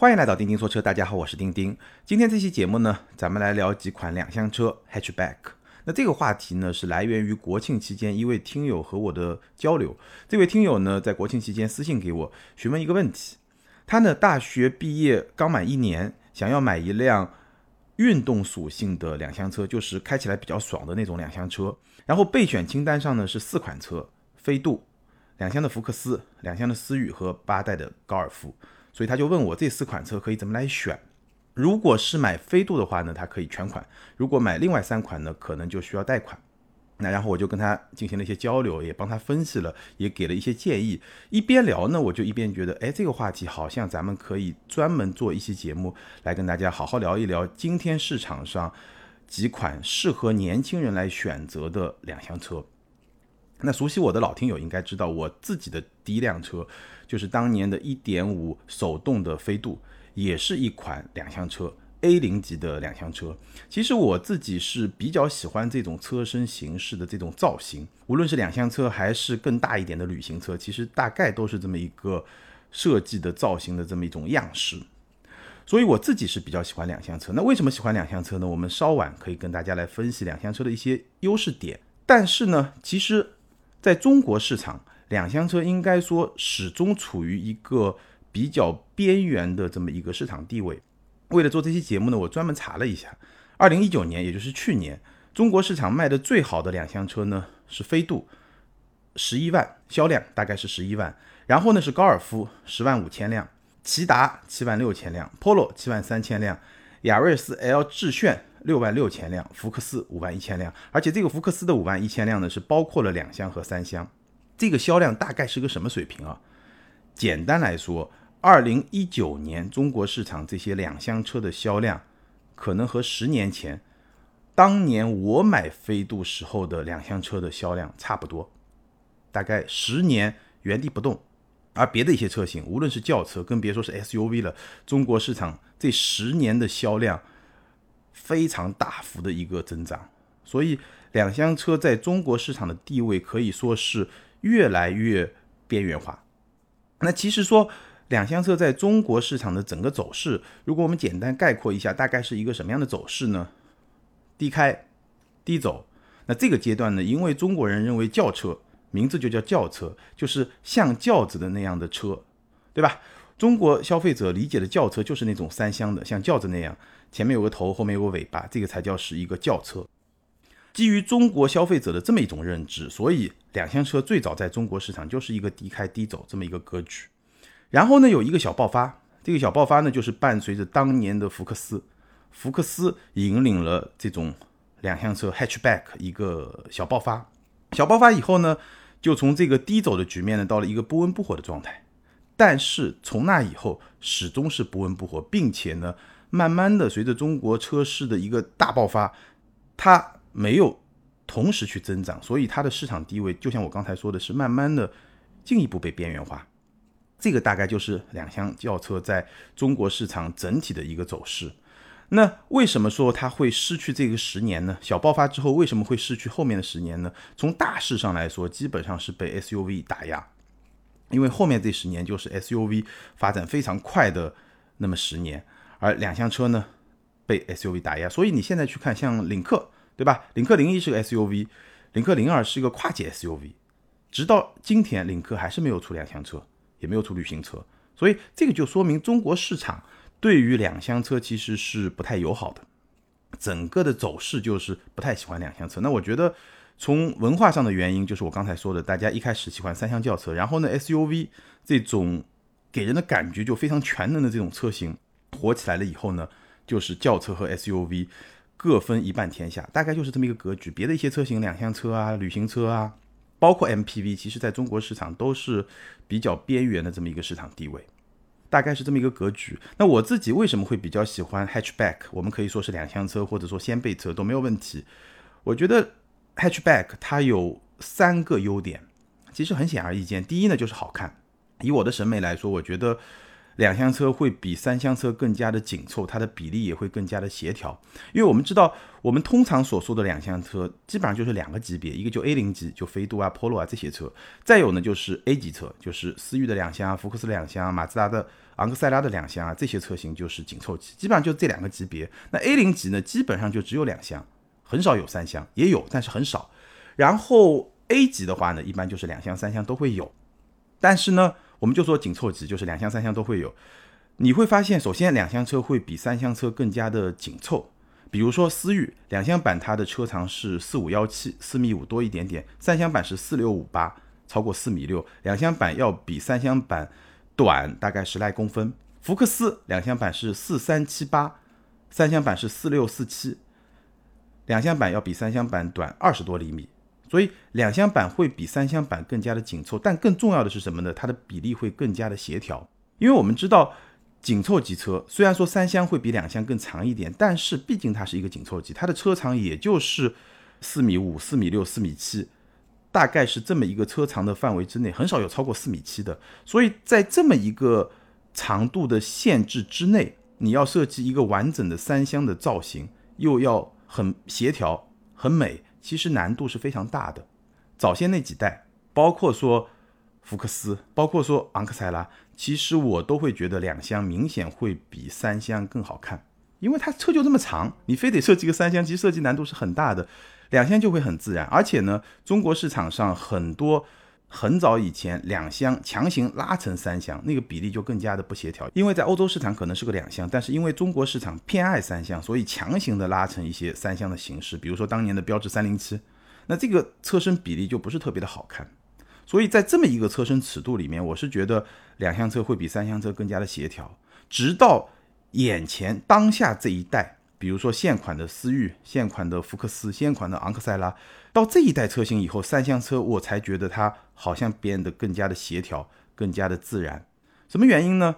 欢迎来到钉钉说车，大家好，我是钉钉。今天这期节目呢，咱们来聊几款两厢车 hatchback。那这个话题呢，是来源于国庆期间一位听友和我的交流。这位听友呢，在国庆期间私信给我询问一个问题，他呢大学毕业刚满一年，想要买一辆运动属性的两厢车，就是开起来比较爽的那种两厢车。然后备选清单上呢是四款车：飞度、两厢的福克斯、两厢的思域和八代的高尔夫。所以他就问我这四款车可以怎么来选？如果是买飞度的话呢，它可以全款；如果买另外三款呢，可能就需要贷款。那然后我就跟他进行了一些交流，也帮他分析了，也给了一些建议。一边聊呢，我就一边觉得，哎，这个话题好像咱们可以专门做一期节目来跟大家好好聊一聊今天市场上几款适合年轻人来选择的两厢车。那熟悉我的老听友应该知道，我自己的第一辆车就是当年的1.5手动的飞度，也是一款两厢车，A 零级的两厢车。其实我自己是比较喜欢这种车身形式的这种造型，无论是两厢车还是更大一点的旅行车，其实大概都是这么一个设计的造型的这么一种样式。所以我自己是比较喜欢两厢车。那为什么喜欢两厢车呢？我们稍晚可以跟大家来分析两厢车的一些优势点。但是呢，其实。在中国市场，两厢车应该说始终处于一个比较边缘的这么一个市场地位。为了做这期节目呢，我专门查了一下，二零一九年，也就是去年，中国市场卖的最好的两厢车呢是飞度，十一万销量大概是十一万，然后呢是高尔夫十万五千辆，骐达七万六千辆，Polo 七万三千辆，雅瑞斯 L 致炫。六万六千辆，福克斯五万一千辆，而且这个福克斯的五万一千辆呢，是包括了两厢和三厢，这个销量大概是个什么水平啊？简单来说，二零一九年中国市场这些两厢车的销量，可能和十年前当年我买飞度时候的两厢车的销量差不多，大概十年原地不动。而别的一些车型，无论是轿车，更别说是 SUV 了，中国市场这十年的销量。非常大幅的一个增长，所以两厢车在中国市场的地位可以说是越来越边缘化。那其实说两厢车在中国市场的整个走势，如果我们简单概括一下，大概是一个什么样的走势呢？低开低走。那这个阶段呢，因为中国人认为轿车名字就叫轿车，就是像轿子的那样的车，对吧？中国消费者理解的轿车就是那种三厢的，像轿子那样。前面有个头，后面有个尾巴，这个才叫是一个轿车。基于中国消费者的这么一种认知，所以两厢车最早在中国市场就是一个低开低走这么一个格局。然后呢，有一个小爆发，这个小爆发呢，就是伴随着当年的福克斯，福克斯引领了这种两厢车 hatchback 一个小爆发。小爆发以后呢，就从这个低走的局面呢，到了一个不温不火的状态。但是从那以后，始终是不温不火，并且呢。慢慢的，随着中国车市的一个大爆发，它没有同时去增长，所以它的市场地位就像我刚才说的是，慢慢的进一步被边缘化。这个大概就是两厢轿车在中国市场整体的一个走势。那为什么说它会失去这个十年呢？小爆发之后为什么会失去后面的十年呢？从大势上来说，基本上是被 SUV 打压，因为后面这十年就是 SUV 发展非常快的那么十年。而两厢车呢，被 SUV 打压，所以你现在去看像领克，对吧？领克零一是个 SUV，领克零二是一个跨界 SUV，直到今天，领克还是没有出两厢车，也没有出旅行车，所以这个就说明中国市场对于两厢车其实是不太友好的，整个的走势就是不太喜欢两厢车。那我觉得从文化上的原因，就是我刚才说的，大家一开始喜欢三厢轿车，然后呢 SUV 这种给人的感觉就非常全能的这种车型。火起来了以后呢，就是轿车和 SUV 各分一半天下，大概就是这么一个格局。别的一些车型，两厢车啊、旅行车啊，包括 MPV，其实在中国市场都是比较边缘的这么一个市场地位，大概是这么一个格局。那我自己为什么会比较喜欢 Hatchback？我们可以说是两厢车或者说掀背车都没有问题。我觉得 Hatchback 它有三个优点，其实很显而易见。第一呢就是好看，以我的审美来说，我觉得。两厢车会比三厢车更加的紧凑，它的比例也会更加的协调。因为我们知道，我们通常所说的两厢车基本上就是两个级别，一个就 A 零级，就飞度啊、Polo 啊这些车；再有呢就是 A 级车，就是思域的两厢、福克斯两厢、马自达的昂克赛拉的两厢啊，这些车型就是紧凑级，基本上就这两个级别。那 A 零级呢，基本上就只有两厢，很少有三厢，也有，但是很少。然后 A 级的话呢，一般就是两厢、三厢都会有。但是呢，我们就说紧凑级，就是两厢、三厢都会有。你会发现，首先两厢车会比三厢车更加的紧凑。比如说思域两厢版，它的车长是四五幺七，四米五多一点点；三厢版是四六五八，超过四米六。两厢版要比三厢版短大概十来公分。福克斯两厢版是四三七八，三厢版是四六四七，两厢版要比三厢版短二十多厘米。所以两厢版会比三厢版更加的紧凑，但更重要的是什么呢？它的比例会更加的协调。因为我们知道紧凑级车虽然说三厢会比两厢更长一点，但是毕竟它是一个紧凑级，它的车长也就是四米五、四米六、四米七，大概是这么一个车长的范围之内，很少有超过四米七的。所以在这么一个长度的限制之内，你要设计一个完整的三厢的造型，又要很协调、很美。其实难度是非常大的。早先那几代，包括说福克斯，包括说昂克赛拉，其实我都会觉得两厢明显会比三厢更好看，因为它车就这么长，你非得设计个三厢，其实设计难度是很大的。两厢就会很自然，而且呢，中国市场上很多。很早以前，两厢强行拉成三厢，那个比例就更加的不协调。因为在欧洲市场可能是个两厢，但是因为中国市场偏爱三厢，所以强行的拉成一些三厢的形式。比如说当年的标致三零七，那这个车身比例就不是特别的好看。所以在这么一个车身尺度里面，我是觉得两厢车会比三厢车更加的协调。直到眼前当下这一代。比如说现款的思域、现款的福克斯、现款的昂克赛拉，到这一代车型以后，三厢车我才觉得它好像变得更加的协调、更加的自然。什么原因呢？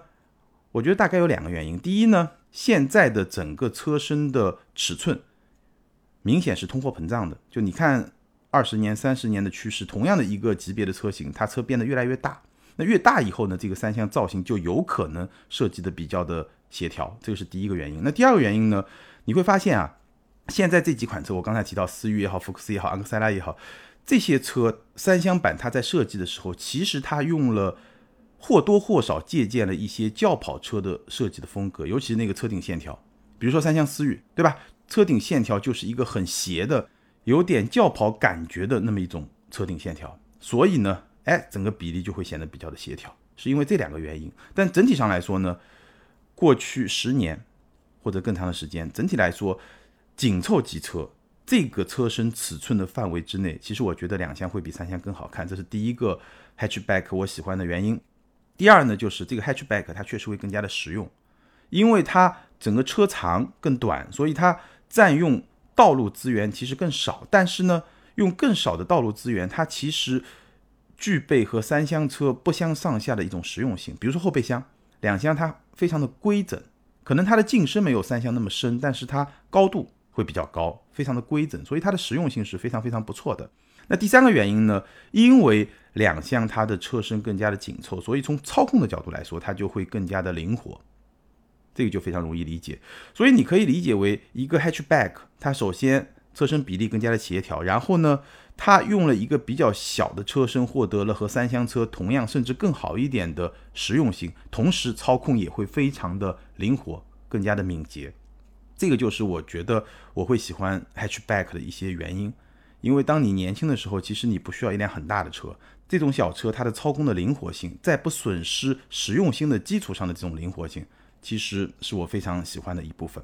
我觉得大概有两个原因。第一呢，现在的整个车身的尺寸明显是通货膨胀的。就你看二十年、三十年的趋势，同样的一个级别的车型，它车变得越来越大。那越大以后呢，这个三厢造型就有可能设计的比较的协调，这个是第一个原因。那第二个原因呢？你会发现啊，现在这几款车，我刚才提到思域也好，福克斯也好，昂克赛拉也好，这些车三厢版它在设计的时候，其实它用了或多或少借鉴了一些轿跑车的设计的风格，尤其是那个车顶线条，比如说三厢思域，对吧？车顶线条就是一个很斜的，有点轿跑感觉的那么一种车顶线条，所以呢，哎，整个比例就会显得比较的协调，是因为这两个原因。但整体上来说呢，过去十年。或者更长的时间，整体来说，紧凑级车这个车身尺寸的范围之内，其实我觉得两厢会比三厢更好看，这是第一个 hatchback 我喜欢的原因。第二呢，就是这个 hatchback 它确实会更加的实用，因为它整个车长更短，所以它占用道路资源其实更少。但是呢，用更少的道路资源，它其实具备和三厢车不相上下的一种实用性。比如说后备箱，两厢它非常的规整。可能它的进深没有三厢那么深，但是它高度会比较高，非常的规整，所以它的实用性是非常非常不错的。那第三个原因呢？因为两厢它的车身更加的紧凑，所以从操控的角度来说，它就会更加的灵活，这个就非常容易理解。所以你可以理解为一个 hatchback，它首先车身比例更加的协调，然后呢？它用了一个比较小的车身，获得了和三厢车同样甚至更好一点的实用性，同时操控也会非常的灵活，更加的敏捷。这个就是我觉得我会喜欢 hatchback 的一些原因。因为当你年轻的时候，其实你不需要一辆很大的车，这种小车它的操控的灵活性，在不损失实用性的基础上的这种灵活性，其实是我非常喜欢的一部分。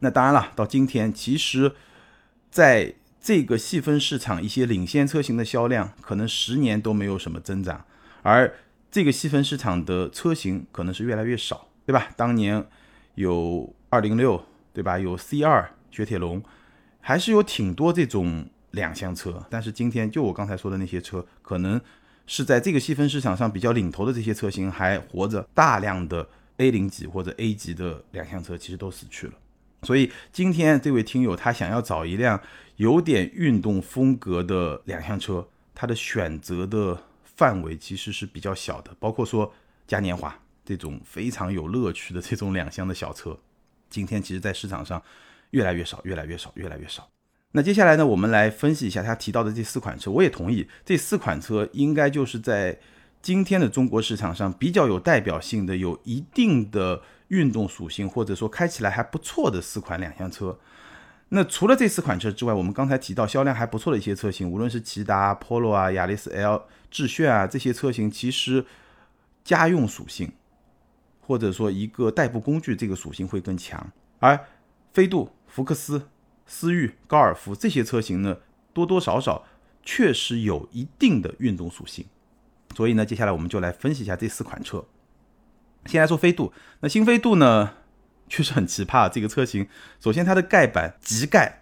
那当然了，到今天其实，在这个细分市场一些领先车型的销量可能十年都没有什么增长，而这个细分市场的车型可能是越来越少，对吧？当年有二零六，对吧？有 C 二雪铁龙，还是有挺多这种两厢车。但是今天就我刚才说的那些车，可能是在这个细分市场上比较领头的这些车型还活着，大量的 A 零级或者 A 级的两厢车其实都死去了。所以今天这位听友他想要找一辆有点运动风格的两厢车，他的选择的范围其实是比较小的，包括说嘉年华，这种非常有乐趣的这种两厢的小车，今天其实在市场上越来越少，越来越少，越来越少。那接下来呢，我们来分析一下他提到的这四款车。我也同意，这四款车应该就是在今天的中国市场上比较有代表性的、有一定的运动属性，或者说开起来还不错的四款两厢车。那除了这四款车之外，我们刚才提到销量还不错的一些车型，无论是骐达、Polo 啊、雅力士 L、致炫啊这些车型，其实家用属性或者说一个代步工具这个属性会更强。而飞度、福克斯、思域、高尔夫这些车型呢，多多少少确实有一定的运动属性。所以呢，接下来我们就来分析一下这四款车。先来说飞度，那新飞度呢？确实很奇葩，这个车型，首先它的盖板极盖，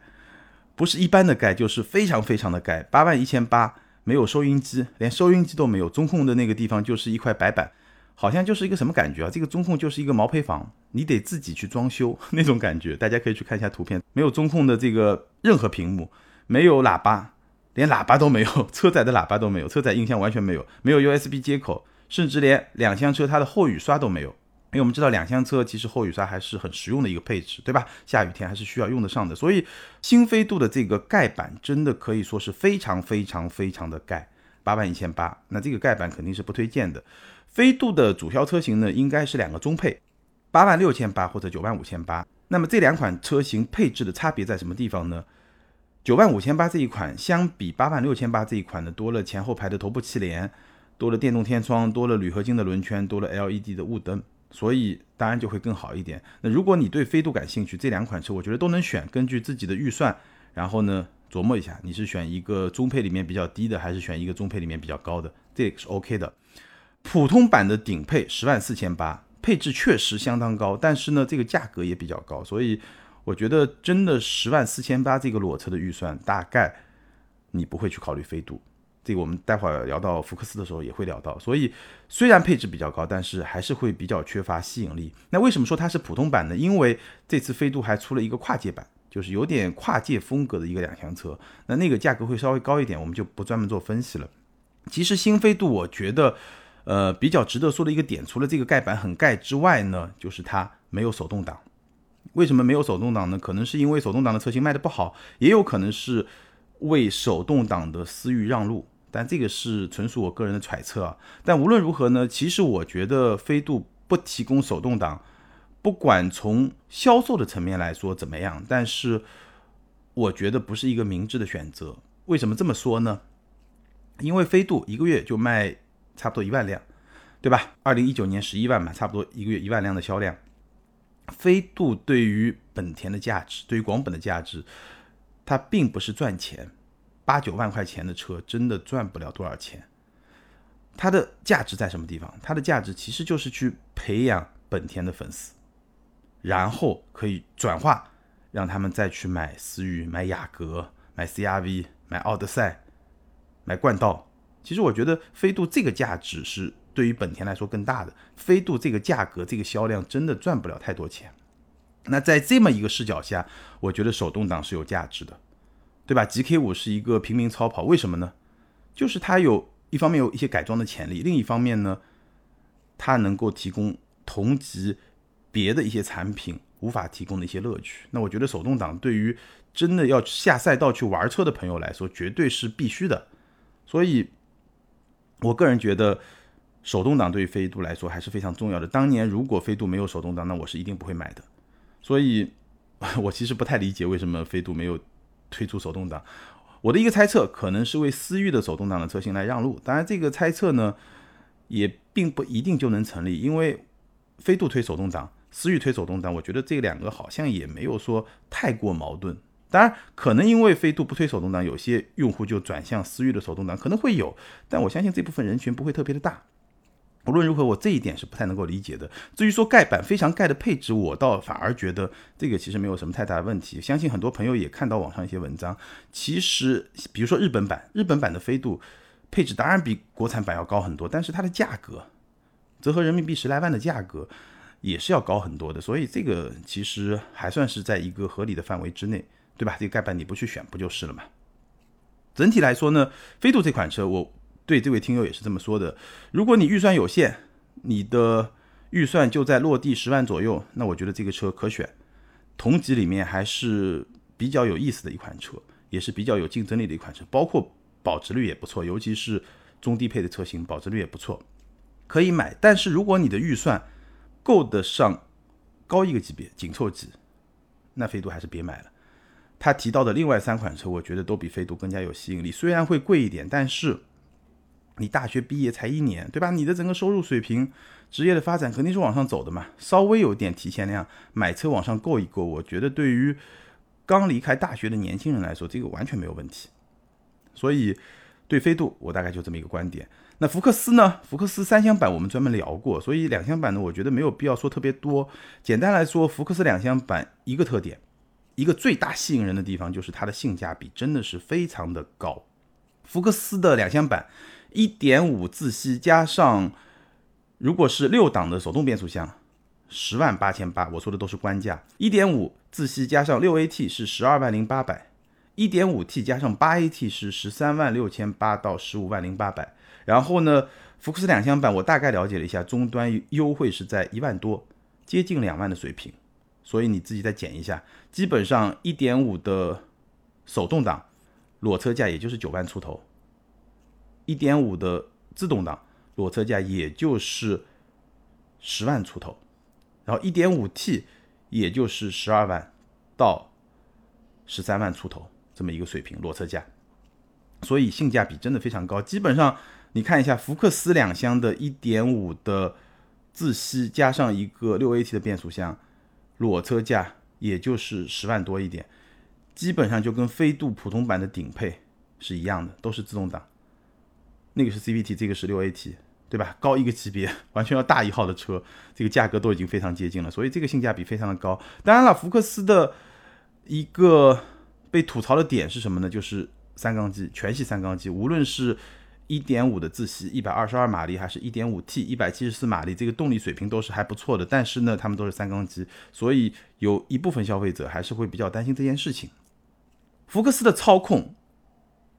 不是一般的盖，就是非常非常的盖。八万一千八，没有收音机，连收音机都没有，中控的那个地方就是一块白板，好像就是一个什么感觉啊？这个中控就是一个毛坯房，你得自己去装修 那种感觉。大家可以去看一下图片，没有中控的这个任何屏幕，没有喇叭，连喇叭都没有，车载的喇叭都没有，车载音箱完全没有，没有 USB 接口，甚至连两厢车它的后雨刷都没有。因为我们知道两厢车其实后雨刷还是很实用的一个配置，对吧？下雨天还是需要用得上的。所以新飞度的这个盖板真的可以说是非常非常非常的盖，八万一千八，那这个盖板肯定是不推荐的。飞度的主销车型呢，应该是两个中配，八万六千八或者九万五千八。那么这两款车型配置的差别在什么地方呢？九万五千八这一款相比八万六千八这一款呢，多了前后排的头部气帘，多了电动天窗，多了铝合金的轮圈，多了 LED 的雾灯。所以当然就会更好一点。那如果你对飞度感兴趣，这两款车我觉得都能选。根据自己的预算，然后呢琢磨一下，你是选一个中配里面比较低的，还是选一个中配里面比较高的，这个是 OK 的。普通版的顶配十万四千八，配置确实相当高，但是呢这个价格也比较高，所以我觉得真的十万四千八这个裸车的预算，大概你不会去考虑飞度。这个我们待会儿聊到福克斯的时候也会聊到，所以虽然配置比较高，但是还是会比较缺乏吸引力。那为什么说它是普通版呢？因为这次飞度还出了一个跨界版，就是有点跨界风格的一个两厢车，那那个价格会稍微高一点，我们就不专门做分析了。其实新飞度我觉得，呃，比较值得说的一个点，除了这个盖板很盖之外呢，就是它没有手动挡。为什么没有手动挡呢？可能是因为手动挡的车型卖的不好，也有可能是为手动挡的思域让路。但这个是纯属我个人的揣测啊。但无论如何呢，其实我觉得飞度不提供手动挡，不管从销售的层面来说怎么样，但是我觉得不是一个明智的选择。为什么这么说呢？因为飞度一个月就卖差不多一万辆，对吧？二零一九年十一万嘛，差不多一个月一万辆的销量。飞度对于本田的价值，对于广本的价值，它并不是赚钱。八九万块钱的车真的赚不了多少钱，它的价值在什么地方？它的价值其实就是去培养本田的粉丝，然后可以转化，让他们再去买思域、买雅阁、买 CRV、买奥德赛、买冠道。其实我觉得飞度这个价值是对于本田来说更大的。飞度这个价格、这个销量真的赚不了太多钱。那在这么一个视角下，我觉得手动挡是有价值的。对吧？GK 五是一个平民超跑，为什么呢？就是它有一方面有一些改装的潜力，另一方面呢，它能够提供同级别的一些产品无法提供的一些乐趣。那我觉得手动挡对于真的要下赛道去玩车的朋友来说，绝对是必须的。所以，我个人觉得手动挡对于飞度来说还是非常重要的。当年如果飞度没有手动挡，那我是一定不会买的。所以，我其实不太理解为什么飞度没有。推出手动挡，我的一个猜测可能是为思域的手动挡的车型来让路。当然，这个猜测呢也并不一定就能成立，因为飞度推手动挡，思域推手动挡，我觉得这两个好像也没有说太过矛盾。当然，可能因为飞度不推手动挡，有些用户就转向思域的手动挡，可能会有，但我相信这部分人群不会特别的大。无论如何，我这一点是不太能够理解的。至于说盖板非常盖的配置，我倒反而觉得这个其实没有什么太大的问题。相信很多朋友也看到网上一些文章，其实比如说日本版，日本版的飞度配置当然比国产版要高很多，但是它的价格折合人民币十来万的价格也是要高很多的，所以这个其实还算是在一个合理的范围之内，对吧？这个盖板你不去选不就是了嘛？整体来说呢，飞度这款车我。对这位听友也是这么说的。如果你预算有限，你的预算就在落地十万左右，那我觉得这个车可选。同级里面还是比较有意思的一款车，也是比较有竞争力的一款车，包括保值率也不错，尤其是中低配的车型，保值率也不错，可以买。但是如果你的预算够得上高一个级别紧凑级，那飞度还是别买了。他提到的另外三款车，我觉得都比飞度更加有吸引力，虽然会贵一点，但是你大学毕业才一年，对吧？你的整个收入水平、职业的发展肯定是往上走的嘛，稍微有点提前量，买车往上够一够，我觉得对于刚离开大学的年轻人来说，这个完全没有问题。所以对飞度，我大概就这么一个观点。那福克斯呢？福克斯三厢版我们专门聊过，所以两厢版呢，我觉得没有必要说特别多。简单来说，福克斯两厢版一个特点。一个最大吸引人的地方就是它的性价比真的是非常的高。福克斯的两厢版，一点五自吸加上，如果是六档的手动变速箱，十万八千八，我说的都是官价。一点五自吸加上六 AT 是十二万零八百，一点五 T 加上八 AT 是十三万六千八到十五万零八百。然后呢，福克斯两厢版我大概了解了一下，终端优惠是在一万多，接近两万的水平。所以你自己再减一下，基本上一点五的手动挡裸车价也就是九万出头，一点五的自动挡裸车价也就是十万出头，然后一点五 T 也就是十二万到十三万出头这么一个水平裸车价，所以性价比真的非常高。基本上你看一下福克斯两厢的一点五的自吸加上一个六 AT 的变速箱。裸车价也就是十万多一点，基本上就跟飞度普通版的顶配是一样的，都是自动挡。那个是 CVT，这个是六 AT，对吧？高一个级别，完全要大一号的车，这个价格都已经非常接近了，所以这个性价比非常的高。当然了，福克斯的一个被吐槽的点是什么呢？就是三缸机，全系三缸机，无论是一点五的自吸一百二十二马力，还是一点五 T 一百七十四马力，这个动力水平都是还不错的。但是呢，他们都是三缸机，所以有一部分消费者还是会比较担心这件事情。福克斯的操控，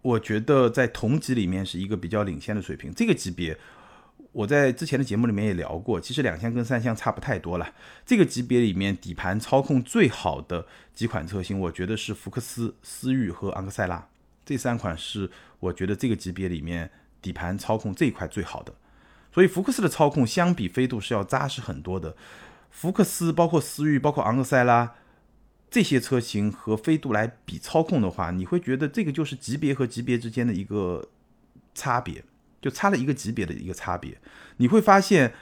我觉得在同级里面是一个比较领先的水平。这个级别，我在之前的节目里面也聊过，其实两厢跟三厢差不太多了。这个级别里面底盘操控最好的几款车型，我觉得是福克斯、思域和昂克赛拉。这三款是我觉得这个级别里面底盘操控这一块最好的，所以福克斯的操控相比飞度是要扎实很多的。福克斯包括思域、包括昂克赛拉这些车型和飞度来比操控的话，你会觉得这个就是级别和级别之间的一个差别，就差了一个级别的一个差别。你会发现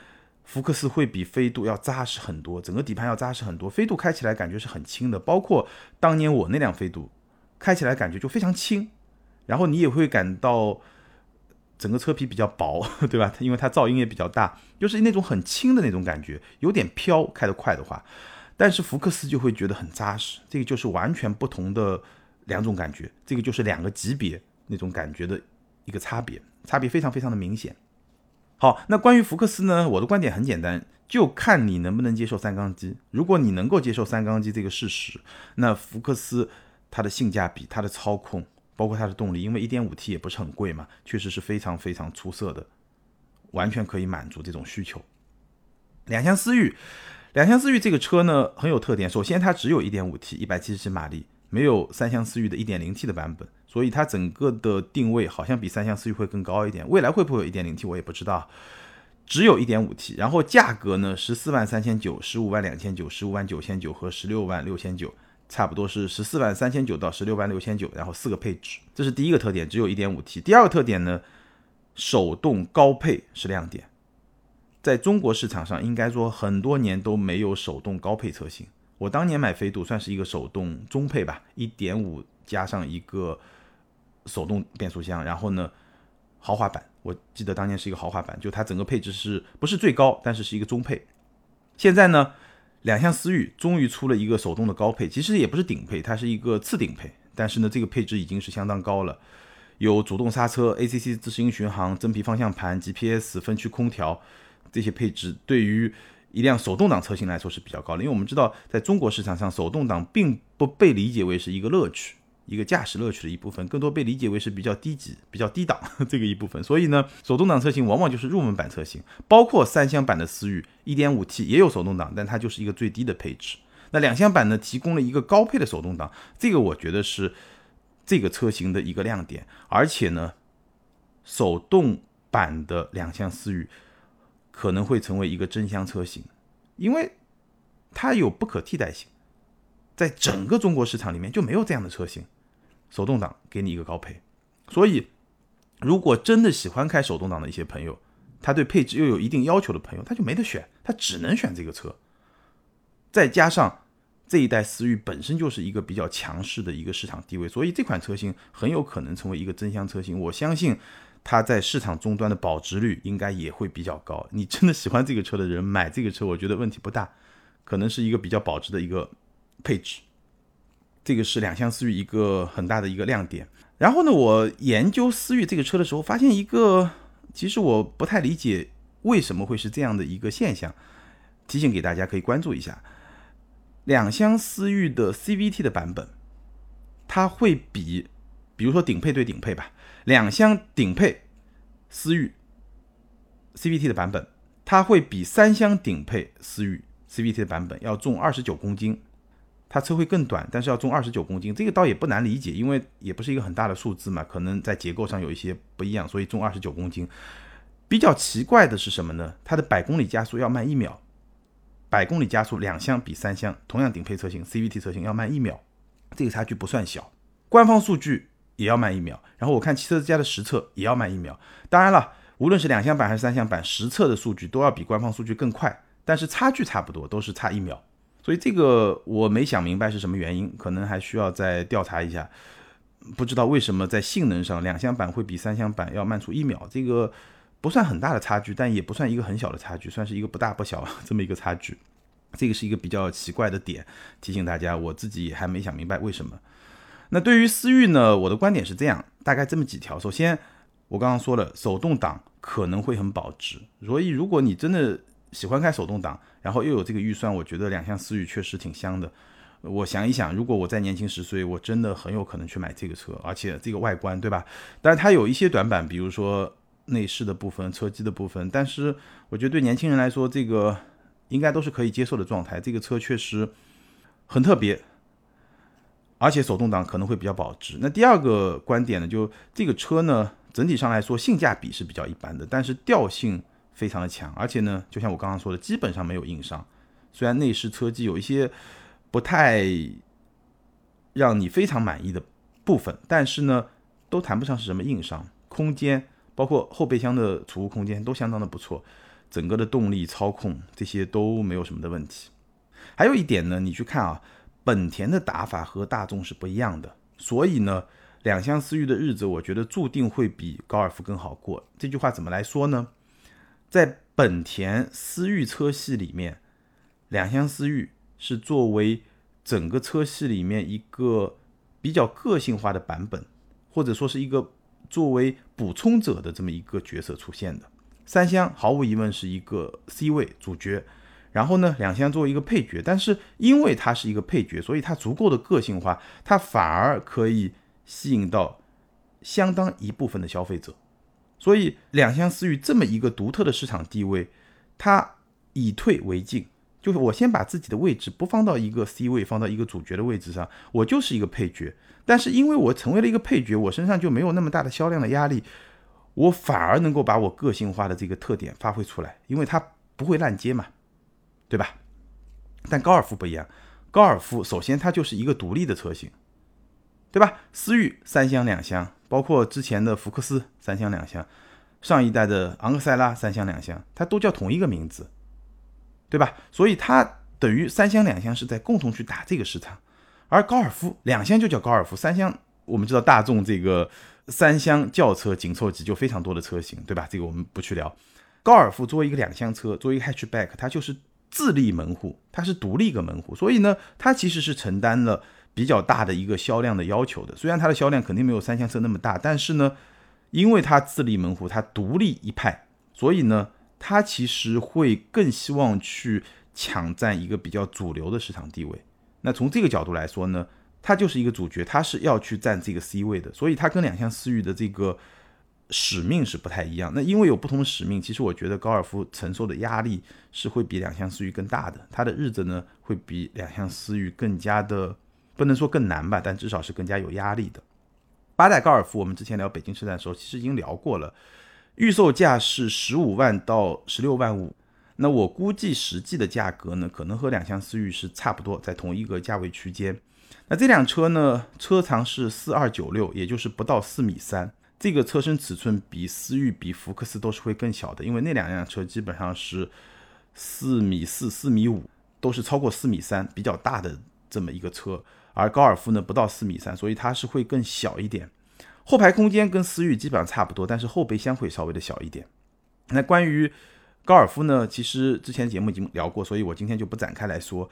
福克斯会比飞度要扎实很多，整个底盘要扎实很多。飞度开起来感觉是很轻的，包括当年我那辆飞度。开起来感觉就非常轻，然后你也会感到整个车皮比较薄，对吧？因为它噪音也比较大，就是那种很轻的那种感觉，有点飘。开得快的话，但是福克斯就会觉得很扎实，这个就是完全不同的两种感觉，这个就是两个级别那种感觉的一个差别，差别非常非常的明显。好，那关于福克斯呢，我的观点很简单，就看你能不能接受三缸机。如果你能够接受三缸机这个事实，那福克斯。它的性价比、它的操控，包括它的动力，因为 1.5T 也不是很贵嘛，确实是非常非常出色的，完全可以满足这种需求。两厢思域，两厢思域这个车呢很有特点，首先它只有一点五 T，一百七十马力，没有三厢思域的一点零 T 的版本，所以它整个的定位好像比三厢思域会更高一点。未来会不会有一点零 T，我也不知道。只有一点五 T，然后价格呢十四万三千九、十五万两千九、十五万九千九和十六万六千九。差不多是十四万三千九到十六万六千九，然后四个配置，这是第一个特点，只有一点五 T。第二个特点呢，手动高配是亮点，在中国市场上应该说很多年都没有手动高配车型。我当年买飞度算是一个手动中配吧，一点五加上一个手动变速箱，然后呢豪华版，我记得当年是一个豪华版，就它整个配置是不是最高，但是是一个中配。现在呢？两厢思域终于出了一个手动的高配，其实也不是顶配，它是一个次顶配，但是呢，这个配置已经是相当高了，有主动刹车、ACC 自适应巡航、真皮方向盘、GPS 分区空调这些配置，对于一辆手动挡车型来说是比较高的。因为我们知道，在中国市场上，手动挡并不被理解为是一个乐趣，一个驾驶乐趣的一部分，更多被理解为是比较低级、比较低档这个一部分。所以呢，手动挡车型往往就是入门版车型，包括三厢版的思域 1.5T 也有手动挡，但它就是一个最低的配置。那两厢版呢，提供了一个高配的手动挡，这个我觉得是这个车型的一个亮点。而且呢，手动版的两厢思域可能会成为一个真香车型，因为它有不可替代性。在整个中国市场里面就没有这样的车型，手动挡给你一个高配，所以如果真的喜欢开手动挡的一些朋友，他对配置又有一定要求的朋友，他就没得选，他只能选这个车。再加上这一代思域本身就是一个比较强势的一个市场地位，所以这款车型很有可能成为一个真香车型。我相信它在市场终端的保值率应该也会比较高。你真的喜欢这个车的人买这个车，我觉得问题不大，可能是一个比较保值的一个。配置，这个是两厢思域一个很大的一个亮点。然后呢，我研究思域这个车的时候，发现一个其实我不太理解为什么会是这样的一个现象，提醒给大家可以关注一下。两厢思域的 CVT 的版本，它会比，比如说顶配对顶配吧，两厢顶配思域 CVT 的版本，它会比三厢顶配思域 CVT 的版本要重二十九公斤。它车会更短，但是要重二十九公斤，这个倒也不难理解，因为也不是一个很大的数字嘛，可能在结构上有一些不一样，所以重二十九公斤。比较奇怪的是什么呢？它的百公里加速要慢一秒，百公里加速两厢比三厢同样顶配车型 CVT 车型要慢一秒，这个差距不算小。官方数据也要慢一秒，然后我看汽车之家的实测也要慢一秒。当然了，无论是两厢版还是三厢版，实测的数据都要比官方数据更快，但是差距差不多，都是差一秒。所以这个我没想明白是什么原因，可能还需要再调查一下。不知道为什么在性能上两厢版会比三厢版要慢出一秒，这个不算很大的差距，但也不算一个很小的差距，算是一个不大不小 这么一个差距。这个是一个比较奇怪的点，提醒大家，我自己还没想明白为什么。那对于思域呢，我的观点是这样，大概这么几条。首先，我刚刚说了，手动挡可能会很保值，所以如果你真的喜欢开手动挡，然后又有这个预算，我觉得两厢思域确实挺香的。我想一想，如果我再年轻十岁，我真的很有可能去买这个车，而且这个外观，对吧？但是它有一些短板，比如说内饰的部分、车机的部分。但是我觉得对年轻人来说，这个应该都是可以接受的状态。这个车确实很特别，而且手动挡可能会比较保值。那第二个观点呢，就这个车呢，整体上来说性价比是比较一般的，但是调性。非常的强，而且呢，就像我刚刚说的，基本上没有硬伤。虽然内饰车机有一些不太让你非常满意的部分，但是呢，都谈不上是什么硬伤。空间包括后备箱的储物空间都相当的不错，整个的动力操控这些都没有什么的问题。还有一点呢，你去看啊，本田的打法和大众是不一样的，所以呢，两厢思域的日子，我觉得注定会比高尔夫更好过。这句话怎么来说呢？在本田思域车系里面，两厢思域是作为整个车系里面一个比较个性化的版本，或者说是一个作为补充者的这么一个角色出现的。三厢毫无疑问是一个 C 位主角，然后呢，两厢作为一个配角，但是因为它是一个配角，所以它足够的个性化，它反而可以吸引到相当一部分的消费者。所以，两厢思域这么一个独特的市场地位，它以退为进，就是我先把自己的位置不放到一个 C 位，放到一个主角的位置上，我就是一个配角。但是，因为我成为了一个配角，我身上就没有那么大的销量的压力，我反而能够把我个性化的这个特点发挥出来，因为它不会烂街嘛，对吧？但高尔夫不一样，高尔夫首先它就是一个独立的车型，对吧？思域三厢两厢。包括之前的福克斯三厢两厢，上一代的昂克赛拉三厢两厢，它都叫同一个名字，对吧？所以它等于三厢两厢是在共同去打这个市场。而高尔夫两厢就叫高尔夫，三厢我们知道大众这个三厢轿车紧凑级就非常多的车型，对吧？这个我们不去聊。高尔夫作为一个两厢车，作为一个 hatchback，它就是自立门户，它是独立一个门户，所以呢，它其实是承担了。比较大的一个销量的要求的，虽然它的销量肯定没有三厢车那么大，但是呢，因为它自立门户，它独立一派，所以呢，它其实会更希望去抢占一个比较主流的市场地位。那从这个角度来说呢，它就是一个主角，它是要去占这个 C 位的，所以它跟两厢思域的这个使命是不太一样。那因为有不同的使命，其实我觉得高尔夫承受的压力是会比两厢思域更大的，它的日子呢会比两厢思域更加的不能说更难吧，但至少是更加有压力的。八代高尔夫，我们之前聊北京车展的时候，其实已经聊过了，预售价是十五万到十六万五。那我估计实际的价格呢，可能和两厢思域是差不多，在同一个价位区间。那这辆车呢，车长是四二九六，也就是不到四米三。这个车身尺寸比思域、比福克斯都是会更小的，因为那两辆车基本上是四米四、四米五，都是超过四米三，比较大的这么一个车。而高尔夫呢，不到四米三，所以它是会更小一点。后排空间跟思域基本上差不多，但是后备箱会稍微的小一点。那关于高尔夫呢，其实之前节目已经聊过，所以我今天就不展开来说。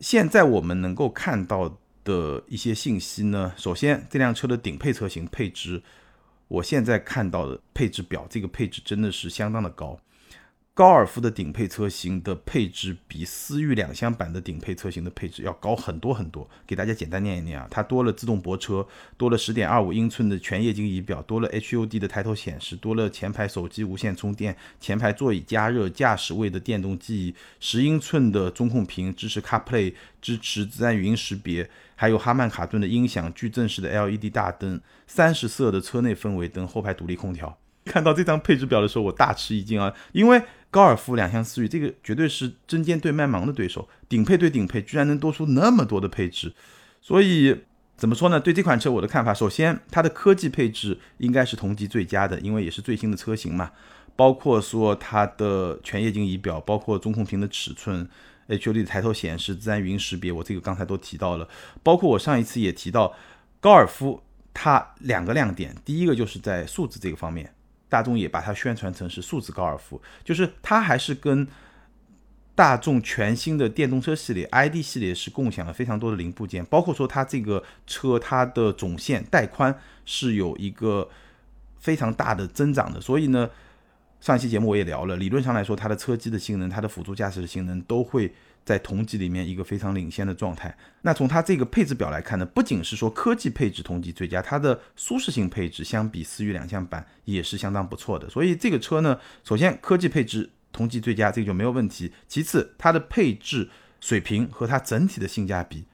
现在我们能够看到的一些信息呢，首先这辆车的顶配车型配置，我现在看到的配置表，这个配置真的是相当的高。高尔夫的顶配车型的配置比思域两厢版的顶配车型的配置要高很多很多。给大家简单念一念啊，它多了自动泊车，多了十点二五英寸的全液晶仪表，多了 HUD 的抬头显示，多了前排手机无线充电，前排座椅加热，驾驶位的电动记忆，十英寸的中控屏，支持 CarPlay，支持自然语音识别，还有哈曼卡顿的音响，矩阵式的 LED 大灯，三十色的车内氛围灯，后排独立空调。看到这张配置表的时候，我大吃一惊啊，因为。高尔夫两厢思域，这个绝对是针尖对麦芒的对手，顶配对顶配，居然能多出那么多的配置，所以怎么说呢？对这款车我的看法，首先它的科技配置应该是同级最佳的，因为也是最新的车型嘛，包括说它的全液晶仪表，包括中控屏的尺寸，HUD 抬头显示，自然语音识别，我这个刚才都提到了，包括我上一次也提到，高尔夫它两个亮点，第一个就是在数字这个方面。大众也把它宣传成是数字高尔夫，就是它还是跟大众全新的电动车系列 ID 系列是共享了非常多的零部件，包括说它这个车它的总线带宽是有一个非常大的增长的，所以呢，上一期节目我也聊了，理论上来说它的车机的性能、它的辅助驾驶的性能都会。在同级里面一个非常领先的状态。那从它这个配置表来看呢，不仅是说科技配置同级最佳，它的舒适性配置相比思域两厢版也是相当不错的。所以这个车呢，首先科技配置同级最佳，这个就没有问题。其次，它的配置水平和它整体的性价比，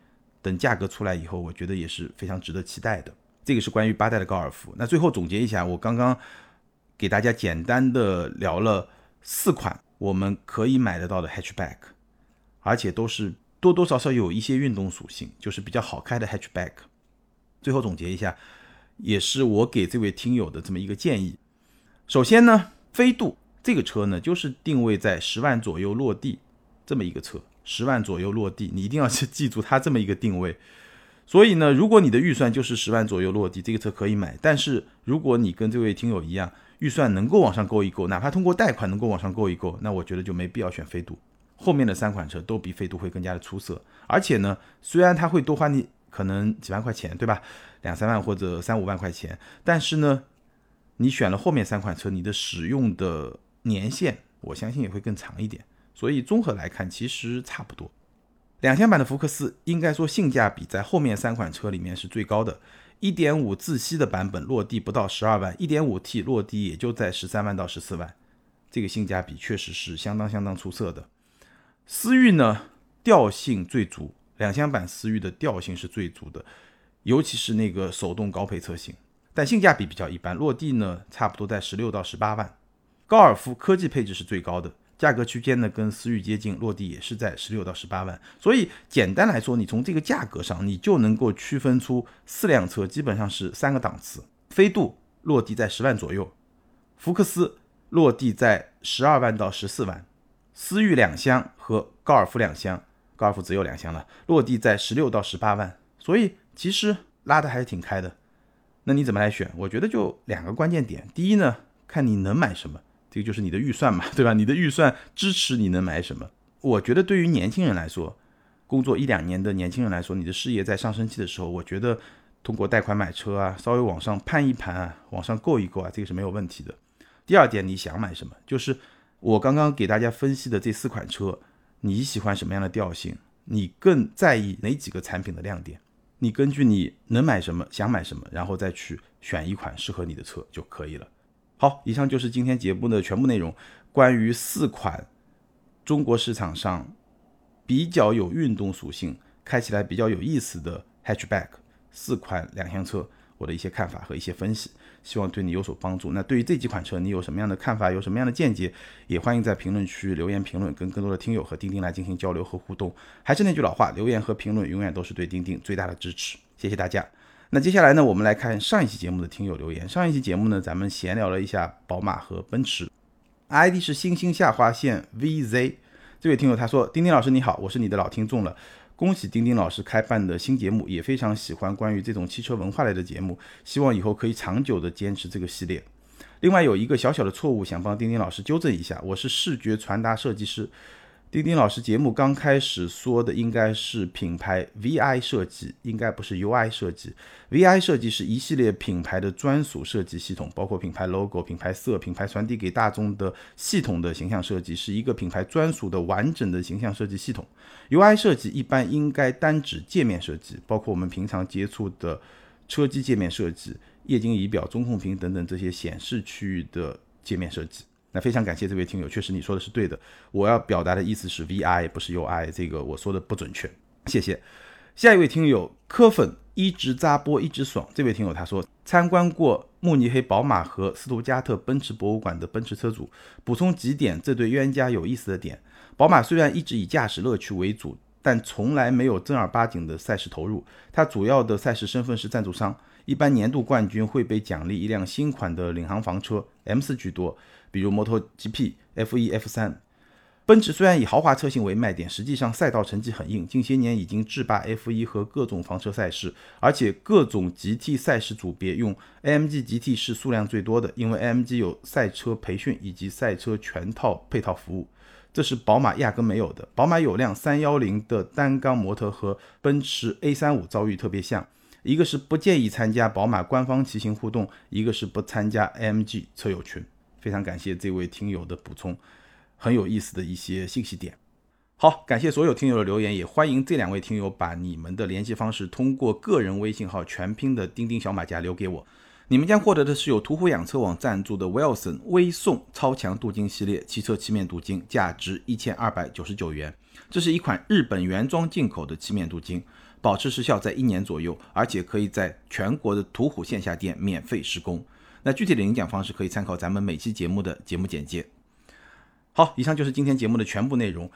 等价格出来以后，我觉得也是非常值得期待的。这个是关于八代的高尔夫。那最后总结一下，我刚刚给大家简单的聊了四款我们可以买得到的 hatchback。而且都是多多少少有一些运动属性，就是比较好开的 hatchback。最后总结一下，也是我给这位听友的这么一个建议。首先呢，飞度这个车呢，就是定位在十万左右落地这么一个车，十万左右落地，你一定要去记住它这么一个定位。所以呢，如果你的预算就是十万左右落地，这个车可以买。但是如果你跟这位听友一样，预算能够往上够一够，哪怕通过贷款能够往上够一够，那我觉得就没必要选飞度。后面的三款车都比飞度会更加的出色，而且呢，虽然它会多花你可能几万块钱，对吧？两三万或者三五万块钱，但是呢，你选了后面三款车，你的使用的年限，我相信也会更长一点。所以综合来看，其实差不多。两厢版的福克斯应该说性价比在后面三款车里面是最高的。一点五自吸的版本落地不到十二万，一点五 T 落地也就在十三万到十四万，这个性价比确实是相当相当出色的。思域呢，调性最足，两厢版思域的调性是最足的，尤其是那个手动高配车型，但性价比比较一般，落地呢差不多在十六到十八万。高尔夫科技配置是最高的，价格区间呢跟思域接近，落地也是在十六到十八万。所以简单来说，你从这个价格上，你就能够区分出四辆车基本上是三个档次。飞度落地在十万左右，福克斯落地在十二万到十四万。思域两厢和高尔夫两厢，高尔夫只有两厢了，落地在十六到十八万，所以其实拉的还是挺开的。那你怎么来选？我觉得就两个关键点，第一呢，看你能买什么，这个就是你的预算嘛，对吧？你的预算支持你能买什么？我觉得对于年轻人来说，工作一两年的年轻人来说，你的事业在上升期的时候，我觉得通过贷款买车啊，稍微往上攀一攀啊，往上够一够啊，这个是没有问题的。第二点，你想买什么？就是。我刚刚给大家分析的这四款车，你喜欢什么样的调性？你更在意哪几个产品的亮点？你根据你能买什么，想买什么，然后再去选一款适合你的车就可以了。好，以上就是今天节目的全部内容。关于四款中国市场上比较有运动属性、开起来比较有意思的 hatchback 四款两厢车，我的一些看法和一些分析，希望对你有所帮助。那对于这几款车，你有什么样的看法，有什么样的见解，也欢迎在评论区留言评论，跟更多的听友和钉钉来进行交流和互动。还是那句老话，留言和评论永远都是对钉钉最大的支持。谢谢大家。那接下来呢，我们来看上一期节目的听友留言。上一期节目呢，咱们闲聊了一下宝马和奔驰，ID 是星星下划线 VZ。这位听友他说：“丁丁老师你好，我是你的老听众了，恭喜丁丁老师开办的新节目，也非常喜欢关于这种汽车文化类的节目，希望以后可以长久的坚持这个系列。另外有一个小小的错误，想帮丁丁老师纠正一下，我是视觉传达设计师。”丁丁老师节目刚开始说的应该是品牌 VI 设计，应该不是 UI 设计。VI 设计是一系列品牌的专属设计系统，包括品牌 logo、品牌色、品牌传递给大众的系统的形象设计，是一个品牌专属的完整的形象设计系统。UI 设计一般应该单指界面设计，包括我们平常接触的车机界面设计、液晶仪表、中控屏等等这些显示区域的界面设计。那非常感谢这位听友，确实你说的是对的。我要表达的意思是 VI 不是 UI，这个我说的不准确。谢谢。下一位听友柯粉一直扎波一直爽，这位听友他说参观过慕尼黑宝马和斯图加特奔驰博物馆的奔驰车主，补充几点这对冤家有意思的点：宝马虽然一直以驾驶乐趣为主，但从来没有正儿八经的赛事投入，它主要的赛事身份是赞助商，一般年度冠军会被奖励一辆新款的领航房车，M4 居多。比如摩托 GP、F1、F3，奔驰虽然以豪华车型为卖点，实际上赛道成绩很硬，近些年已经制霸 F1 和各种房车赛事，而且各种 GT 赛事组别用 AMG GT 是数量最多的，因为 AMG 有赛车培训以及赛车全套配套服务，这是宝马压根没有的。宝马有辆310的单缸摩托和奔驰 A35 遭遇特别像，一个是不建议参加宝马官方骑行互动，一个是不参加 AMG 车友群。非常感谢这位听友的补充，很有意思的一些信息点。好，感谢所有听友的留言，也欢迎这两位听友把你们的联系方式通过个人微信号全拼的钉钉小马甲留给我。你们将获得的是由途虎养车网赞助的 Wilson 微送超强镀金系列汽车漆面镀金，价值一千二百九十九元。这是一款日本原装进口的漆面镀金，保持时效在一年左右，而且可以在全国的途虎线下店免费施工。那具体的领奖方式可以参考咱们每期节目的节目简介。好，以上就是今天节目的全部内容。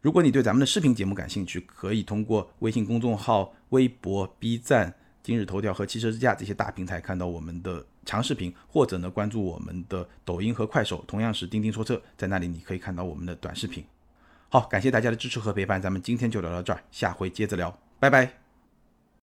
如果你对咱们的视频节目感兴趣，可以通过微信公众号、微博、B 站、今日头条和汽车之家这些大平台看到我们的长视频，或者呢关注我们的抖音和快手，同样是钉钉说车，在那里你可以看到我们的短视频。好，感谢大家的支持和陪伴，咱们今天就聊到这儿，下回接着聊，拜拜。